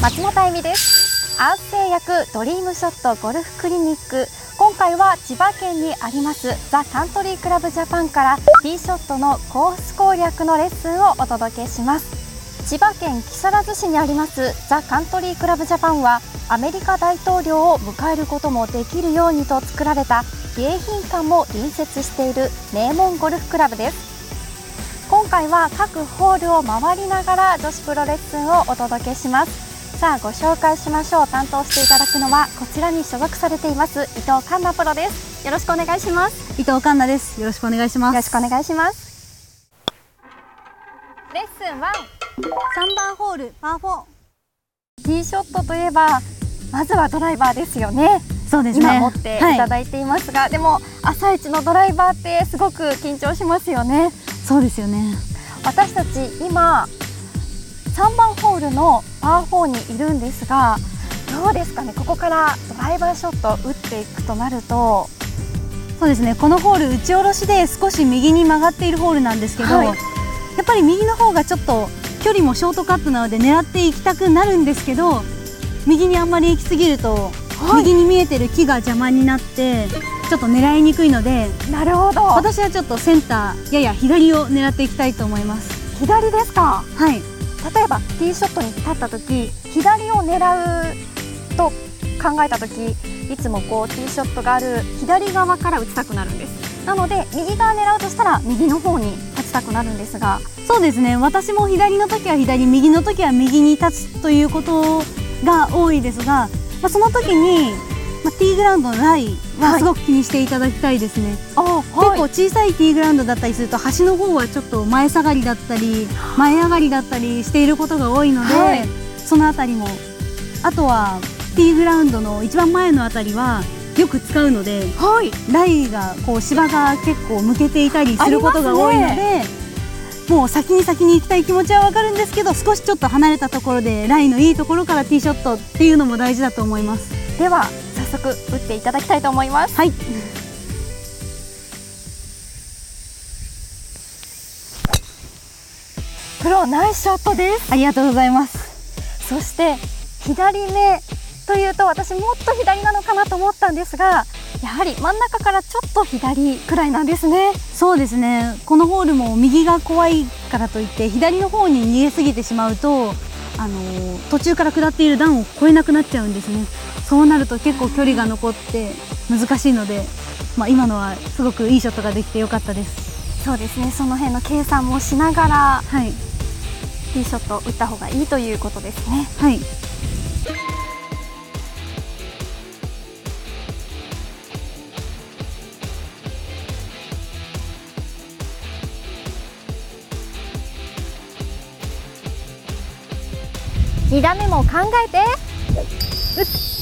松本あゆみです。アース製薬ドリームショットゴルフクリニック。今回は千葉県にありますザ・カントリークラブジャパンからティーショットのコース攻略のレッスンをお届けします。千葉県木更津市にありますザ・カントリークラブジャパンはアメリカ大統領を迎えることもできるようにと作られた迎賓館も隣接している名門ゴルフクラブです。今回は各ホールを回りながら女子プロレッスンをお届けします。さあご紹介しましょう。担当していただくのはこちらに所属されています伊藤環奈プロです。よろしくお願いします。伊藤環奈です。よろしくお願いします。よろしくお願いします。レッスン1 3番ホールパー4ティーショットといえばまずはドライバーですよね。そうですね。今持ってい。ただいていますが、はい、でも朝一のドライバーってすごく緊張しますよね。そうですよね。私たち今3番ホールのパー4にいるんですがどうですかね？ここからドライバーショット打っていくとなると。そうですね。このホール打ち下ろしで少し右に曲がっているホールなんですけど、はい、やっぱり右の方がちょっと距離もショートカットなので狙っていきたくなるんですけど右にあんまり行き過ぎると、はい、右に見えてる木が邪魔になってちょっと狙いにくいのでなるほど。私はちょっとセンターやや左を狙っていきたいと思います。左ですか？はい例えばティーショットに立った時左を狙うと考えた時いつもこうティーショットがある左側から打ちたくなるんです。なので右側狙うとしたら右の方に立ちたくなるんですが。そうですね。私も左の時は左右の時は右に立つということが多いですが、まあ、その時にまあ、ティーグラウンドのライはすごく気にしていただきたいですね、はい、結構小さいティーグラウンドだったりすると端の方はちょっと前下がりだったり前上がりだったりしていることが多いので、はい、その辺りもあとはティーグラウンドの一番前の辺りはよく使うので、はい、ライがこう芝が結構向けていたりすることが多いので、もう先に先に行きたい気持ちは分かるんですけど少しちょっと離れたところでライのいいところからティーショットっていうのも大事だと思います。では早速打っていただきたいと思います。はい。プロナイスショットです。ありがとうございます。そして左目というと私もっと左なのかなと思ったんですがやはり真ん中からちょっと左くらいなんですね。そうですね。このホールも右が怖いからといって左の方に逃げすぎてしまうとあの途中から下っている段を越えなくなっちゃうんですね。そうなると結構距離が残って難しいので、まあ、今のはすごくいいショットができてよかったです。そうですね。その辺の計算もしながら、はい、ティーショット打った方がいいということですね。はい2打目も考えて。打つ